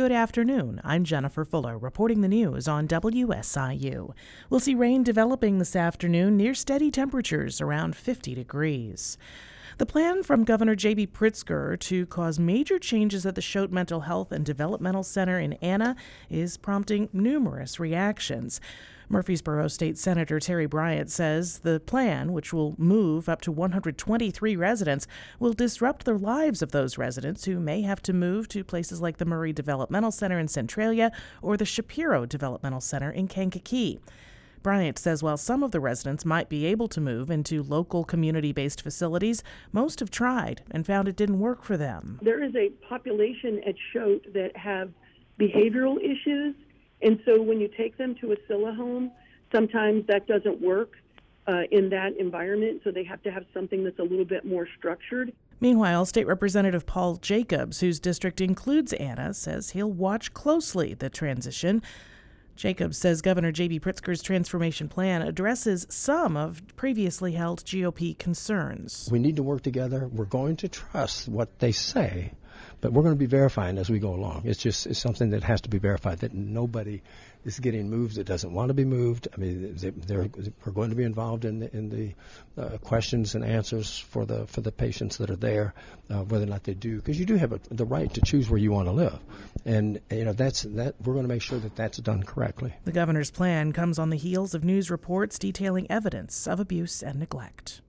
Good afternoon. I'm Jennifer Fuller reporting the news on WSIU. We'll see rain developing this afternoon near steady temperatures around 50 degrees. The plan from Governor J.B. Pritzker to cause major changes at the Choate Mental Health and Developmental Center in Anna is prompting numerous reactions. Murphysboro State Senator Terri Bryant says the plan, which will move up to 123 residents, will disrupt the lives of those residents who may have to move to places like the Murray Developmental Center in Centralia or the Shapiro Developmental Center in Kankakee. Bryant says while some of the residents might be able to move into local community based facilities, most have tried and found it didn't work for them. There is a population at Choate that have behavioral issues, and so when you take them to a CILA home, sometimes that doesn't work uh, in that environment, so they have to have something that's a little bit more structured. Meanwhile, State Representative Paul Jacobs, whose district includes Anna, says he'll watch closely the transition. Jacobs says Governor J.B. Pritzker's transformation plan addresses some of previously held GOP concerns. We need to work together. We're going to trust what they say, but we're going to be verifying as we go along. It's just it's something that has to be verified that nobody is getting moved that doesn't want to be moved. I mean, they, are we're going to be involved in the, in the uh, questions and answers for the for the patients that are there, uh, whether or not they do, because you do have a, the right to choose where you want to live, and you know that's that we're going to make sure that that's done correctly. The governor's plan comes on the heels of news reports detailing evidence of abuse and neglect.